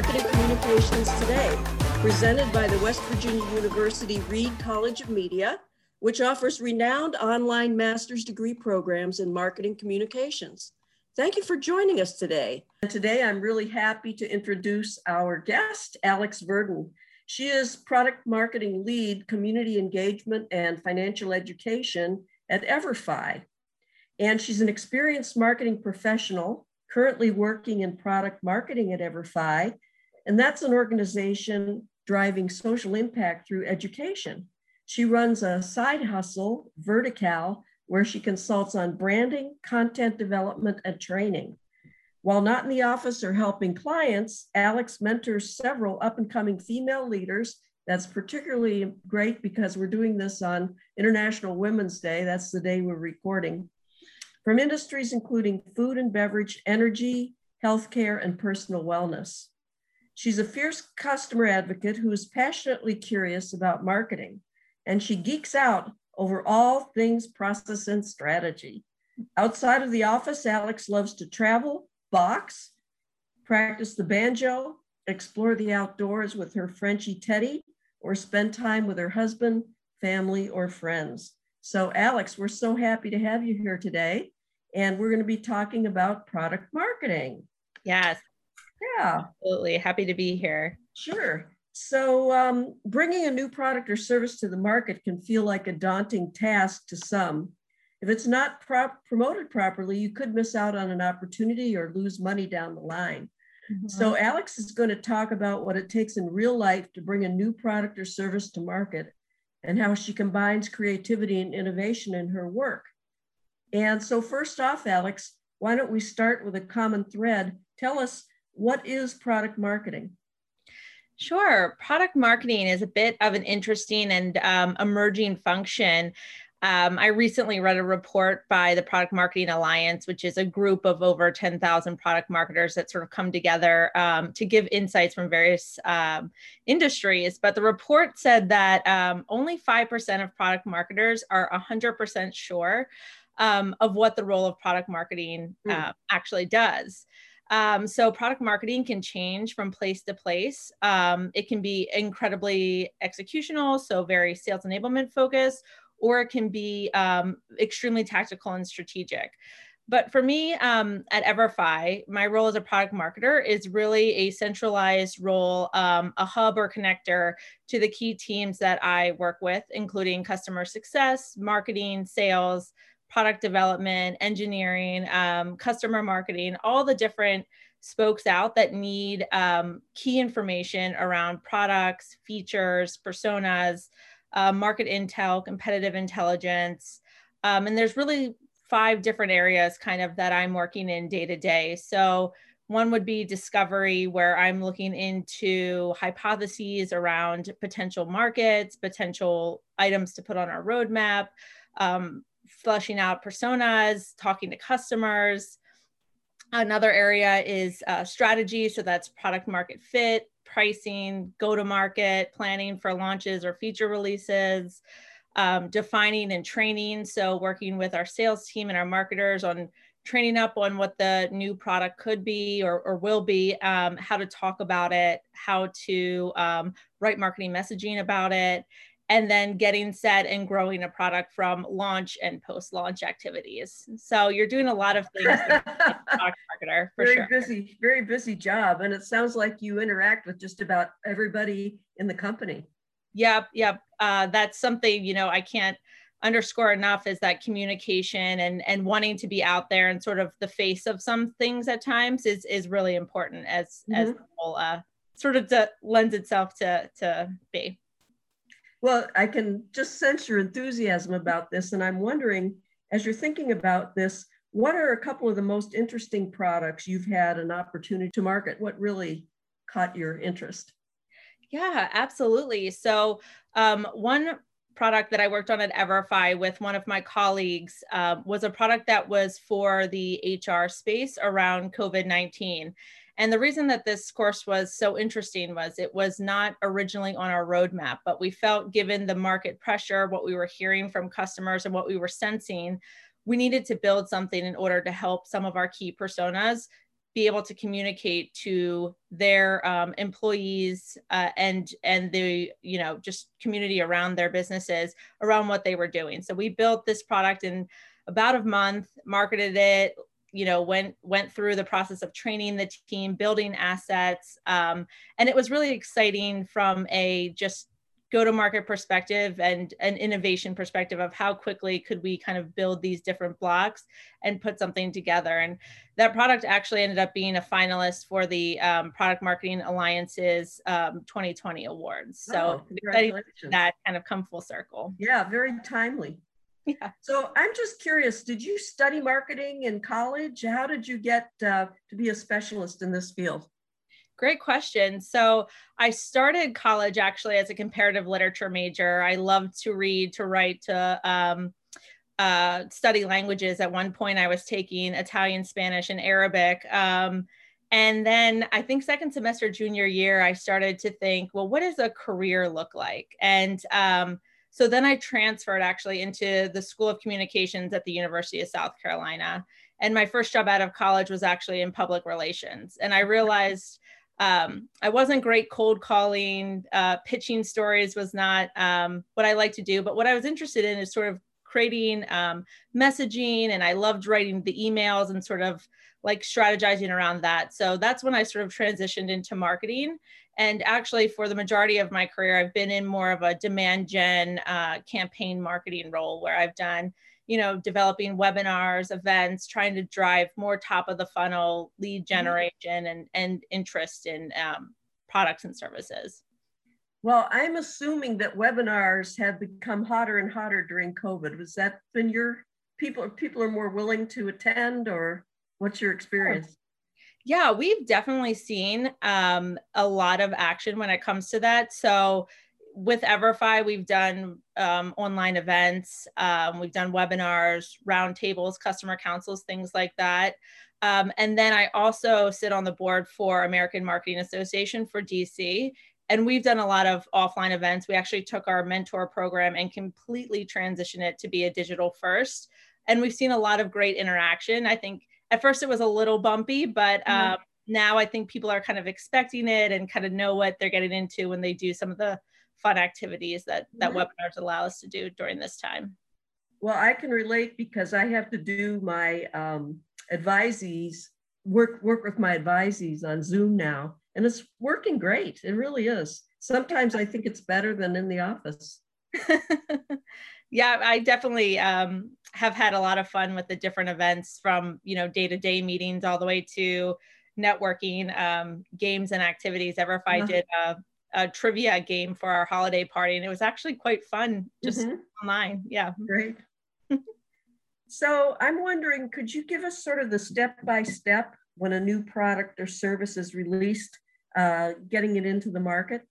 Marketing Communications Today, presented by the West Virginia University Reed College of Media, which offers renowned online master's degree programs in marketing communications. Thank you for joining us today. And today I'm really happy to introduce our guest, Alex Verdon. She is product marketing lead, community engagement, and financial education at EverFi. And she's an experienced marketing professional, currently working in product marketing at EverFi. And that's an organization driving social impact through education. She runs a side hustle, Vertical, where she consults on branding, content development, and training. While not in the office or helping clients, Alex mentors several up and coming female leaders. That's particularly great because we're doing this on International Women's Day. That's the day we're recording. From industries including food and beverage, energy, healthcare, and personal wellness. She's a fierce customer advocate who is passionately curious about marketing, and she geeks out over all things process and strategy. Outside of the office, Alex loves to travel, box, practice the banjo, explore the outdoors with her Frenchie Teddy, or spend time with her husband, family, or friends. So, Alex, we're so happy to have you here today. And we're going to be talking about product marketing. Yes. Yeah. Absolutely. Happy to be here. Sure. So, um, bringing a new product or service to the market can feel like a daunting task to some. If it's not pro- promoted properly, you could miss out on an opportunity or lose money down the line. Mm-hmm. So, Alex is going to talk about what it takes in real life to bring a new product or service to market and how she combines creativity and innovation in her work. And so, first off, Alex, why don't we start with a common thread? Tell us what is product marketing? Sure. Product marketing is a bit of an interesting and um, emerging function. Um, I recently read a report by the Product Marketing Alliance, which is a group of over 10,000 product marketers that sort of come together um, to give insights from various um, industries. But the report said that um, only 5% of product marketers are 100% sure um, of what the role of product marketing uh, actually does. Um, so product marketing can change from place to place. Um, it can be incredibly executional, so very sales enablement focused, or it can be um, extremely tactical and strategic. But for me um, at EverFi, my role as a product marketer is really a centralized role, um, a hub or connector to the key teams that I work with, including customer success, marketing, sales, product development, engineering, um, customer marketing, all the different spokes out that need um, key information around products, features, personas, uh, market intel, competitive intelligence. Um, and there's really five different areas kind of that I'm working in day to day. So one would be discovery, where I'm looking into hypotheses around potential markets, potential items to put on our roadmap, um, fleshing out personas, talking to customers. Another area is uh, strategy. So that's product market fit, pricing, go to market, planning for launches or feature releases, um, defining and training. So, working with our sales team and our marketers on training up on what the new product could be or, or will be, um, how to talk about it, how to um, write marketing messaging about it, and then getting set and growing a product from launch and post launch activities. So you're doing a lot of things product marketer for very sure. busy, very busy job. And it sounds like you interact with just about everybody in the company. Yep, yep. Uh, that's something, you know, I can't underscore enough is that communication and and wanting to be out there and sort of the face of some things at times is is really important as mm-hmm. as the whole uh, sort of to, lends itself to to be. Well, I can just sense your enthusiasm about this. And I'm wondering, as you're thinking about this, what are a couple of the most interesting products you've had an opportunity to market? What really caught your interest? Yeah, absolutely. So, um, one product that I worked on at EverFi with one of my colleagues um, was a product that was for the HR space around COVID 19. And the reason that this course was so interesting was it was not originally on our roadmap, but we felt given the market pressure, what we were hearing from customers, and what we were sensing, we needed to build something in order to help some of our key personas be able to communicate to their um, employees uh, and and the you know just community around their businesses around what they were doing. So we built this product in about a month marketed it you know went went through the process of training the team building assets um, and it was really exciting from a just go to market perspective and an innovation perspective of how quickly could we kind of build these different blocks and put something together. And that product actually ended up being a finalist for the um, product marketing alliances um, 2020 awards. So oh, that kind of come full circle. Yeah very timely yeah. So I'm just curious, did you study marketing in college? How did you get uh, to be a specialist in this field? Great question. So I started college actually as a comparative literature major. I loved to read, to write, to um, uh, study languages. At one point, I was taking Italian, Spanish, and Arabic. Um, and then I think second semester junior year, I started to think, well, what does a career look like? And um, so then I transferred actually into the School of Communications at the University of South Carolina. And my first job out of college was actually in public relations. And I realized um, I wasn't great cold calling, uh, pitching stories was not um, what I like to do. But what I was interested in is sort of creating um, messaging, and I loved writing the emails and sort of like strategizing around that. So that's when I sort of transitioned into marketing. And actually, for the majority of my career, I've been in more of a demand gen uh, campaign marketing role where I've done you know, developing webinars, events, trying to drive more top of the funnel lead mm-hmm. generation and, and interest in um, products and services. Well, I'm assuming that webinars have become hotter and hotter during COVID. Was that been your people? People are more willing to attend, or what's your experience? Yeah, we've definitely seen um, a lot of action when it comes to that. So with Everfi, we've done um, online events, um, we've done webinars, roundtables, customer councils, things like that. Um, and then I also sit on the board for American Marketing Association for DC. And we've done a lot of offline events. We actually took our mentor program and completely transitioned it to be a digital first. And we've seen a lot of great interaction. I think at first it was a little bumpy, but mm-hmm. now I think people are kind of expecting it and kind of know what they're getting into when they do some of the fun activities that that yeah. webinars allow us to do during this time. Well, I can relate because I have to do my um, advisees work work with my advisees on Zoom now, and it's working great. It really is. Sometimes I think it's better than in the office. yeah, I definitely um, have had a lot of fun with the different events from you know day to day meetings all the way to networking um, games and activities. EverFi uh-huh. did a a trivia game for our holiday party, and it was actually quite fun just mm-hmm. online. Yeah. Great. so I'm wondering, could you give us sort of the step by step when a new product or service is released, uh, getting it into the market?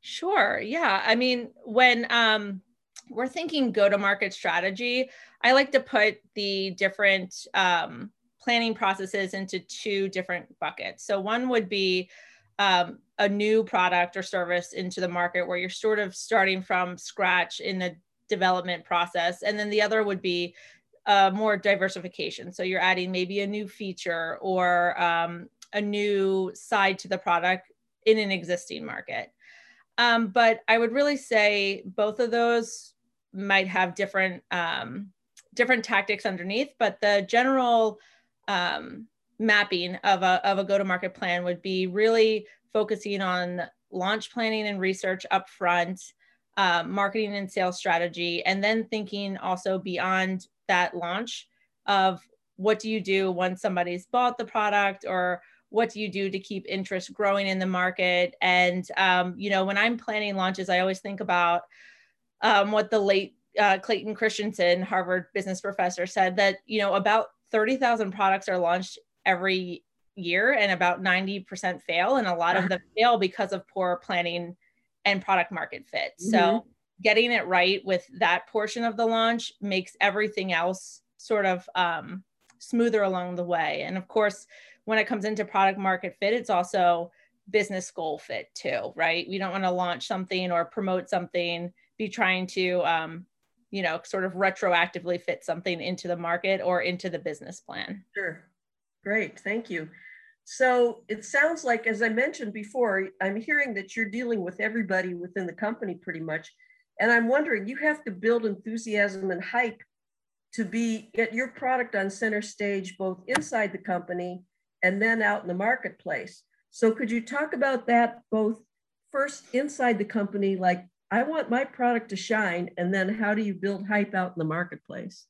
Sure. Yeah. I mean, when um, we're thinking go to market strategy, I like to put the different um, planning processes into two different buckets. So, one would be um, a new product or service into the market where you're sort of starting from scratch in the development process. And then the other would be uh, more diversification. So you're adding maybe a new feature or um, a new side to the product in an existing market. Um, but I would really say both of those might have different um, different tactics underneath, but the general um, mapping of a, of a go-to-market plan would be really focusing on launch planning and research upfront, uh, marketing and sales strategy, and then thinking also beyond that launch of what do you do once somebody's bought the product or what do you do to keep interest growing in the market? And um, you know when i'm planning launches i always think about um, what the late uh, clayton christensen harvard business professor said that you know about 30000 products are launched every year and about 90% fail and a lot of them fail because of poor planning and product market fit. Mm-hmm. so getting it right with that portion of the launch makes everything else sort of um, smoother along the way. And of course when it comes into product market fit it's also business goal fit too right? We don't want to launch something or promote something be trying to um, you know sort of retroactively fit something into the market or into the business plan sure Great, thank you. So it sounds like, as I mentioned before, I'm hearing that you're dealing with everybody within the company pretty much. And I'm wondering, you have to build enthusiasm and hype to be get your product on center stage, both inside the company and then out in the marketplace. So could you talk about that both first inside the company, like I want my product to shine, and then how do you build hype out in the marketplace?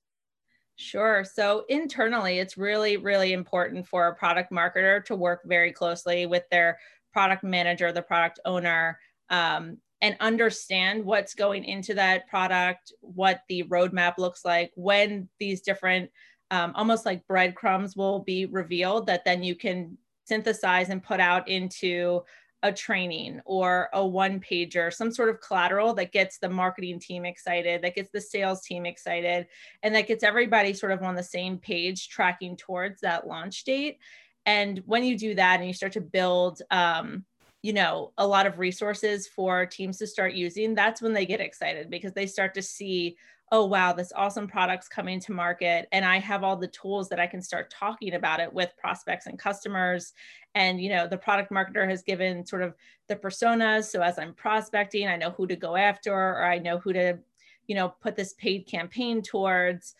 Sure. So internally, it's really, really important for a product marketer to work very closely with their product manager, the product owner, um, and understand what's going into that product, what the roadmap looks like, when these different, um, almost like breadcrumbs will be revealed that then you can synthesize and put out into a training or a one pager, some sort of collateral that gets the marketing team excited, that gets the sales team excited, and that gets everybody sort of on the same page tracking towards that launch date. And when you do that and you start to build, um, you know, a lot of resources for teams to start using, that's when they get excited because they start to see oh wow this awesome product's coming to market and i have all the tools that i can start talking about it with prospects and customers and you know the product marketer has given sort of the personas so as i'm prospecting i know who to go after or i know who to you know put this paid campaign towards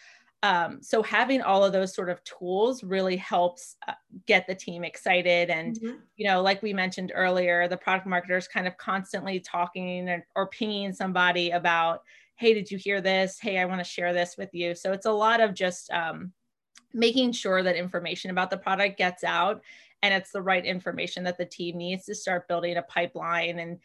um, so having all of those sort of tools really helps uh, get the team excited and mm-hmm. you know like we mentioned earlier the product marketers kind of constantly talking or, or pinging somebody about hey did you hear this hey i want to share this with you so it's a lot of just um, making sure that information about the product gets out and it's the right information that the team needs to start building a pipeline and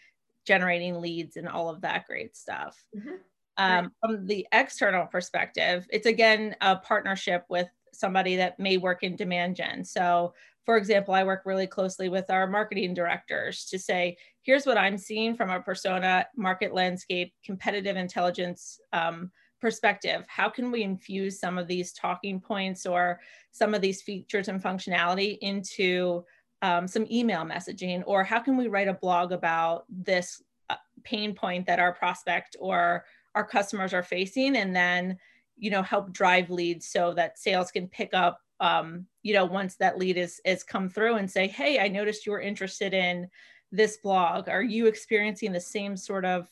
generating leads and all of that great stuff mm-hmm. um, right. from the external perspective it's again a partnership with somebody that may work in demand gen so for example, I work really closely with our marketing directors to say, here's what I'm seeing from a persona, market landscape, competitive intelligence um, perspective. How can we infuse some of these talking points or some of these features and functionality into um, some email messaging? Or how can we write a blog about this uh, pain point that our prospect or our customers are facing and then you know help drive leads so that sales can pick up um, you know, once that lead is is come through and say, hey, I noticed you were interested in this blog. Are you experiencing the same sort of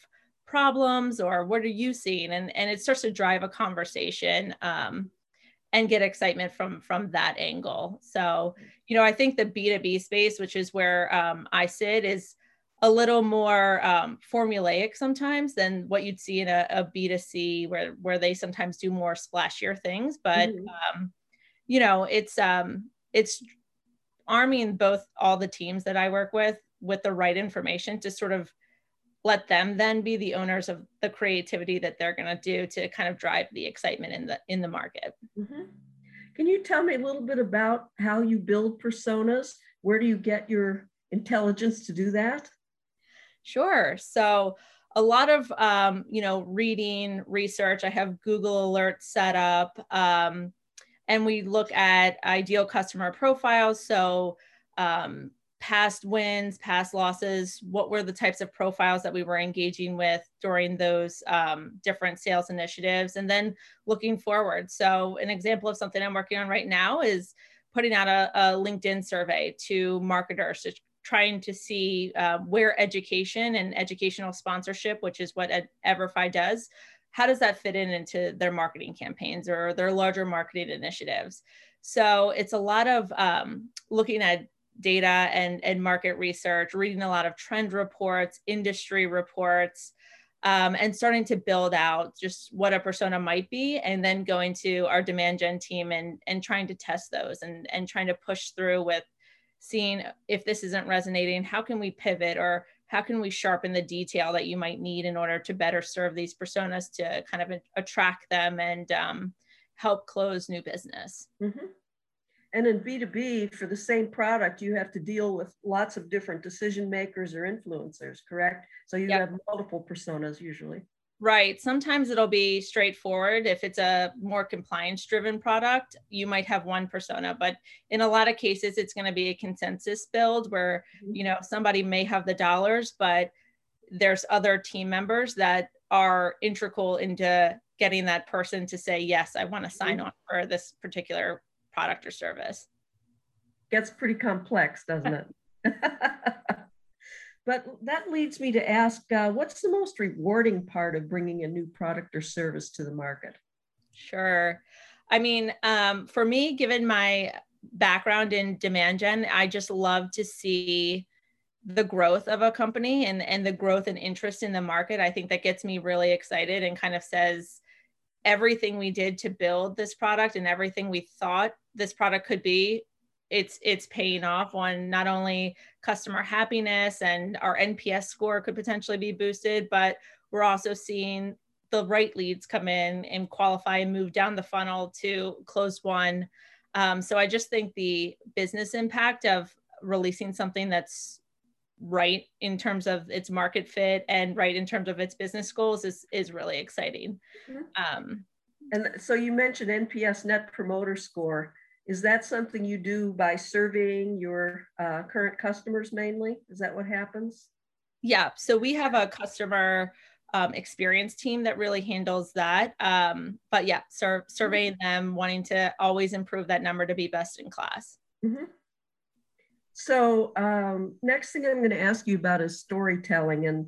problems or what are you seeing? And and it starts to drive a conversation um, and get excitement from from that angle. So, you know, I think the B2B space, which is where um, I sit, is a little more um, formulaic sometimes than what you'd see in a a B2C where where they sometimes do more splashier things. But mm-hmm. um, you know, it's um it's arming both all the teams that I work with with the right information to sort of let them then be the owners of the creativity that they're going to do to kind of drive the excitement in the in the market. Mm-hmm. Can you tell me a little bit about how you build personas? Where do you get your intelligence to do that? Sure. So a lot of um, you know reading research. I have Google Alerts set up. Um, and we look at ideal customer profiles. So, um, past wins, past losses, what were the types of profiles that we were engaging with during those um, different sales initiatives, and then looking forward. So, an example of something I'm working on right now is putting out a, a LinkedIn survey to marketers to trying to see uh, where education and educational sponsorship, which is what Everfi does, how does that fit in into their marketing campaigns or their larger marketing initiatives? So it's a lot of um, looking at data and, and market research reading a lot of trend reports industry reports um, and starting to build out just what a persona might be and then going to our demand gen team and, and trying to test those and, and trying to push through with seeing if this isn't resonating how can we pivot or how can we sharpen the detail that you might need in order to better serve these personas to kind of attract them and um, help close new business mm-hmm. and in b2b for the same product you have to deal with lots of different decision makers or influencers correct so you yep. have multiple personas usually Right. Sometimes it'll be straightforward. If it's a more compliance driven product, you might have one persona, but in a lot of cases, it's going to be a consensus build where, mm-hmm. you know, somebody may have the dollars, but there's other team members that are integral into getting that person to say, yes, I want to sign mm-hmm. on for this particular product or service. gets pretty complex, doesn't it? but that leads me to ask uh, what's the most rewarding part of bringing a new product or service to the market? Sure. I mean, um, for me, given my background in demand gen, I just love to see the growth of a company and, and the growth and interest in the market. I think that gets me really excited and kind of says everything we did to build this product and everything we thought this product could be it's it's paying off on not only customer happiness and our nps score could potentially be boosted but we're also seeing the right leads come in and qualify and move down the funnel to close one. Um, so i just think the business impact of releasing something that's right in terms of its market fit and right in terms of its business goals is is really exciting. Mm-hmm. um, and so you mentioned nps net promoter score is that something you do by surveying your uh, current customers mainly? Is that what happens? Yeah. So we have a customer um, experience team that really handles that. Um, but yeah, sur- surveying mm-hmm. them, wanting to always improve that number to be best in class. Mm-hmm. So um, next thing I'm going to ask you about is storytelling. And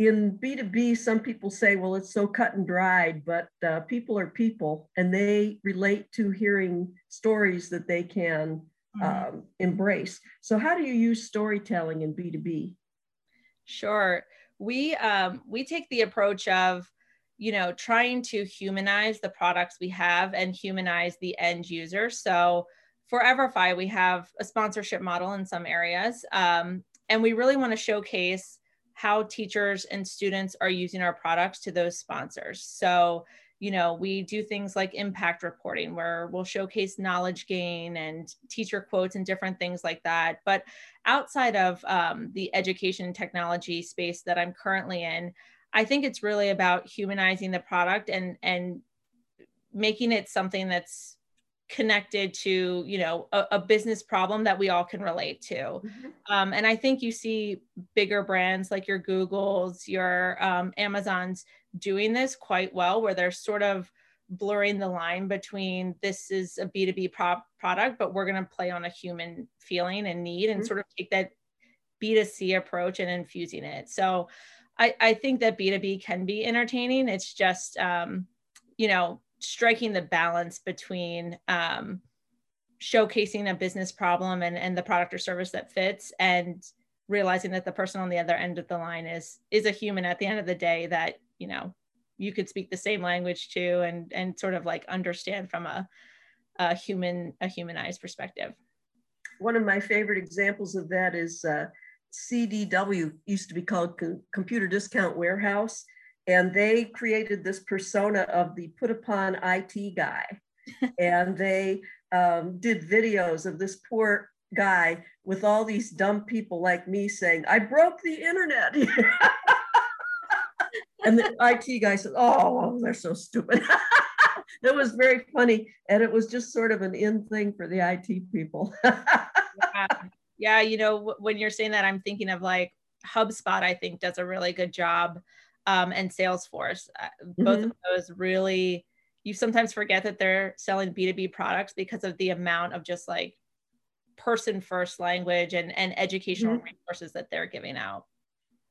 in B2B, some people say, well, it's so cut and dried, but uh, people are people and they relate to hearing stories that they can mm-hmm. um, embrace. So, how do you use storytelling in B2B? Sure. We, um, we take the approach of, you know, trying to humanize the products we have and humanize the end user. So, for EverFi, we have a sponsorship model in some areas, um, and we really want to showcase how teachers and students are using our products to those sponsors. So, you know, we do things like impact reporting where we'll showcase knowledge gain and teacher quotes and different things like that. But outside of um, the education technology space that I'm currently in, I think it's really about humanizing the product and and making it something that's connected to you know a, a, business problem that we all can relate to mm-hmm. um, and i think you see bigger brands like your googles your um, amazons doing this quite well where they're sort of blurring the line between this is a b2b pro- product but we're going to play on a human feeling and need and mm-hmm. sort of take that b2c approach and infusing it so i, I think that b2b can be entertaining it's just um, you know striking the balance between um, showcasing a business problem and, and the product or service that fits and realizing that the person on the other end of the line is is a human at the end of the day that you know you could speak the same language to and and sort of like understand from a, a human a humanized perspective. One of my favorite examples of that is uh, cdw used to be called computer discount warehouse and they created this persona of the put upon IT guy. and they um, did videos of this poor guy with all these dumb people like me saying, I broke the internet. and the IT guy said, Oh, they're so stupid. it was very funny. And it was just sort of an in thing for the IT people. yeah. yeah, you know, when you're saying that, I'm thinking of like HubSpot, I think does a really good job um, and Salesforce. Uh, both mm-hmm. of those really, you sometimes forget that they're selling B2B products because of the amount of just like person first language and, and educational mm-hmm. resources that they're giving out.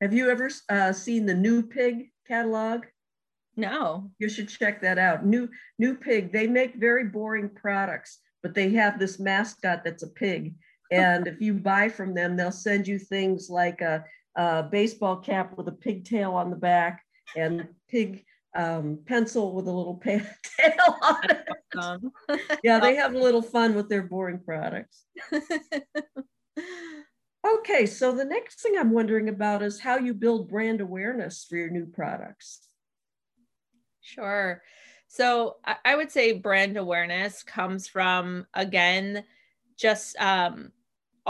Have you ever uh, seen the New Pig catalog? No. You should check that out. New New Pig, they make very boring products, but they have this mascot that's a pig. And if you buy from them, they'll send you things like a uh, baseball cap with a pigtail on the back and pig um, pencil with a little tail on it. yeah, they have a little fun with their boring products. okay, so the next thing I'm wondering about is how you build brand awareness for your new products. Sure. So I would say brand awareness comes from, again, just um,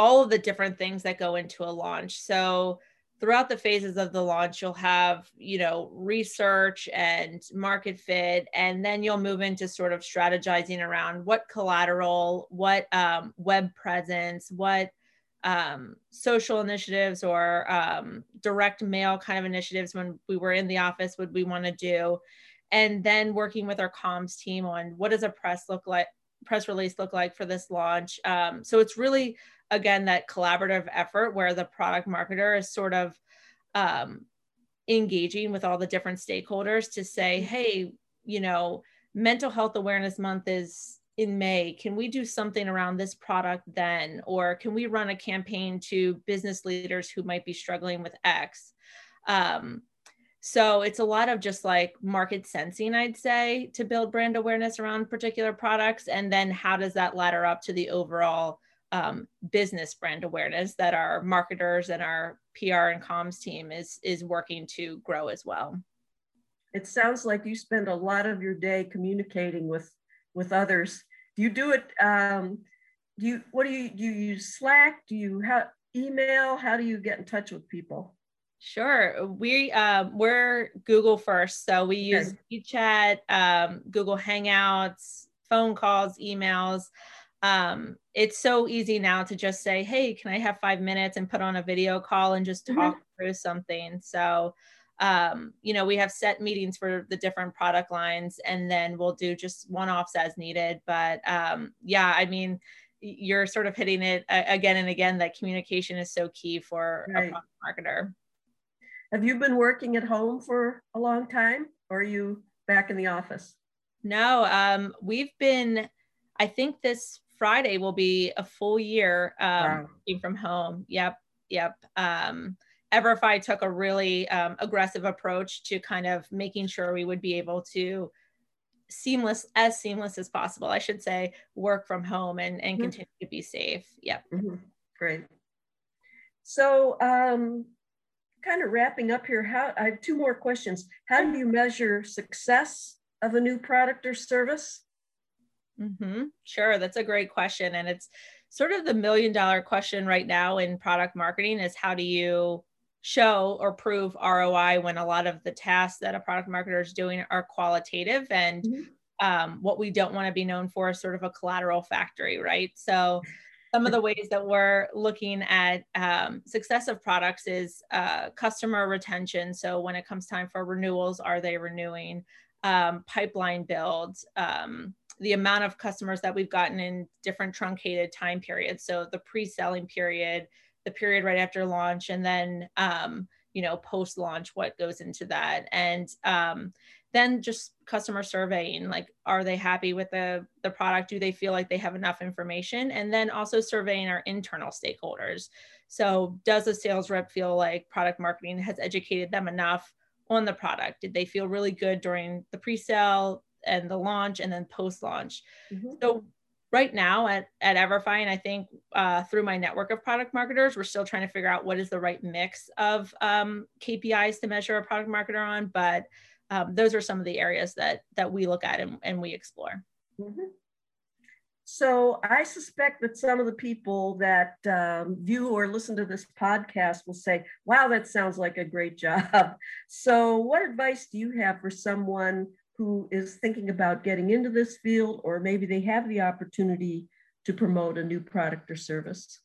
all of the different things that go into a launch. So throughout the phases of the launch you'll have you know research and market fit and then you'll move into sort of strategizing around what collateral what um, web presence what um, social initiatives or um, direct mail kind of initiatives when we were in the office would we want to do and then working with our comms team on what does a press look like press release look like for this launch? Um, so it's really, again, that collaborative effort where the product marketer is sort of um, engaging with all the different stakeholders to say, mm-hmm. hey, you know, mental health awareness month is in May. Can we do something around this product then? Or can we run a campaign to business leaders who might be struggling with X? Um, so it's a lot of just like market sensing, I'd say, to build brand awareness around particular products. And then how does that ladder up to the overall um, business brand awareness that our marketers and our PR and comms team is is working to grow as well. It sounds like you spend a lot of your day communicating with with others. Do you do it? Um, do you what do you do? You use Slack? Do you have email? How do you get in touch with people? Sure. We um, we're Google first, so we use okay. WeChat, um, Google Hangouts, phone calls, emails. Um, it's so easy now to just say, "Hey, can I have five minutes?" and put on a video call and just mm-hmm. talk mm-hmm. through something. So, um, you know, we have set meetings for the different product lines, and then we'll do just one-offs as needed. But um, yeah, I mean, you're sort of hitting it again and again that communication is so key for right. a marketer. Have you been working at home for a long time or are you back in the office? No, um, we've been, I think this Friday will be a full year um, wow. working from home. Yep, yep. Um, Everfi took a really um, aggressive approach to kind of making sure we would be able to seamless as seamless as possible i should say work from home and, and mm-hmm. continue to be safe yep mm-hmm. great so um, kind of wrapping up here, how I have two more questions. How do you measure success of a new product or service? Mm-hmm. Sure, that's a great question. And it's sort of the million dollar question right now in product marketing is how do you show or prove ROI when a lot of the tasks that a product marketer is doing are qualitative and mm-hmm. um, what we don't want to be known for is sort of a collateral factory, right? So some of the ways that we're looking at um, success of products is uh, customer retention. So when it comes time for renewals, are they renewing? Um, pipeline builds, um, the amount of customers that we've gotten in different truncated time periods. So the pre-selling period, the period right after launch, and then um, you know post-launch, what goes into that, and um, then just customer surveying like are they happy with the the product? Do they feel like they have enough information? And then also surveying our internal stakeholders. So does a sales rep feel like product marketing has educated them enough on the product? Did they feel really good during the pre-sale and the launch and then post launch mm-hmm. so right now at, at Everfi, I think uh, through my network of product marketers, we're still trying to figure out what is the right mix of um, KPIs to measure a product marketer on. But um, those are some of the areas that that we look at and, and we explore. Mm-hmm. So I suspect that some of the people that um, view or listen to this podcast will say, "Wow, that sounds like a great job." So, what advice do you have for someone who is thinking about getting into this field, or maybe they have the opportunity to promote a new product or service?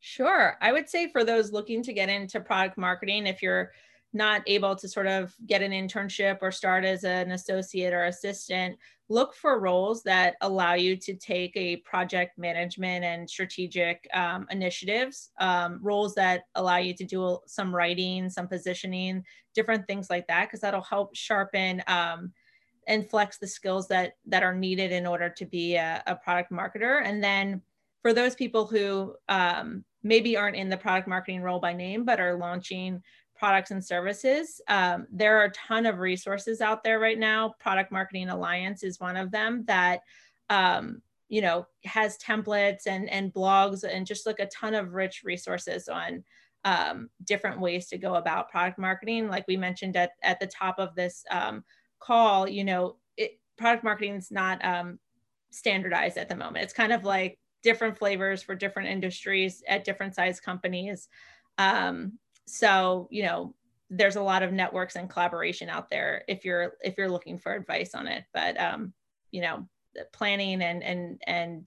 Sure. I would say for those looking to get into product marketing, if you're not able to sort of get an internship or start as an associate or assistant, look for roles that allow you to take a project management and strategic um, initiatives, um, roles that allow you to do some writing, some positioning, different things like that, because that'll help sharpen um, and flex the skills that that are needed in order to be a, a product marketer. And then for those people who um, maybe aren't in the product marketing role by name, but are launching products and services. Um, there are a ton of resources out there right now. Product Marketing Alliance is one of them that, um, you know, has templates and, and blogs and just like a ton of rich resources on um, different ways to go about product marketing. Like we mentioned at, at the top of this um, call, you know, it, product marketing is not um, standardized at the moment. It's kind of like different flavors for different industries at different size companies. Um, so you know there's a lot of networks and collaboration out there if you're if you're looking for advice on it but um you know planning and and and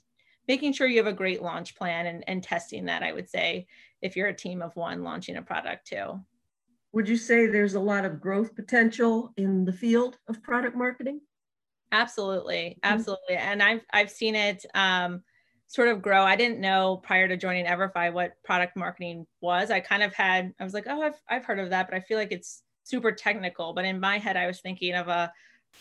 making sure you have a great launch plan and, and testing that i would say if you're a team of one launching a product too would you say there's a lot of growth potential in the field of product marketing Absolutely, mm-hmm. absolutely, and I've I've seen it um, sort of grow. I didn't know prior to joining Everfi what product marketing was. I kind of had I was like, oh, I've I've heard of that, but I feel like it's super technical. But in my head, I was thinking of a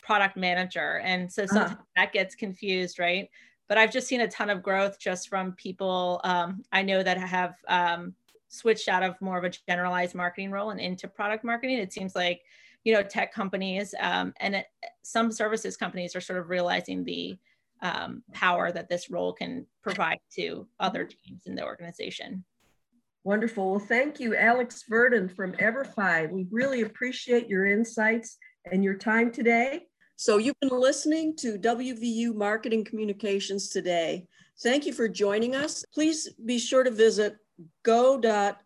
product manager, and so uh-huh. sometimes uh-huh. that gets confused, right? But I've just seen a ton of growth just from people um, I know that have um, switched out of more of a generalized marketing role and into product marketing. It seems like you know tech companies um, and it, some services companies are sort of realizing the um, power that this role can provide to other teams in the organization. Wonderful. Well thank you alex verdon from everfi. We really appreciate your insights and your time today. So you've been listening to wvu marketing communications today. Thank you for joining us. Please be sure to visit go.wvu.edu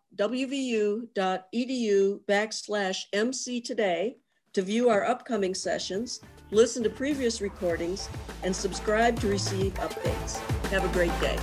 backslash MC today to view our upcoming sessions, listen to previous recordings, and subscribe to receive updates. Have a great day.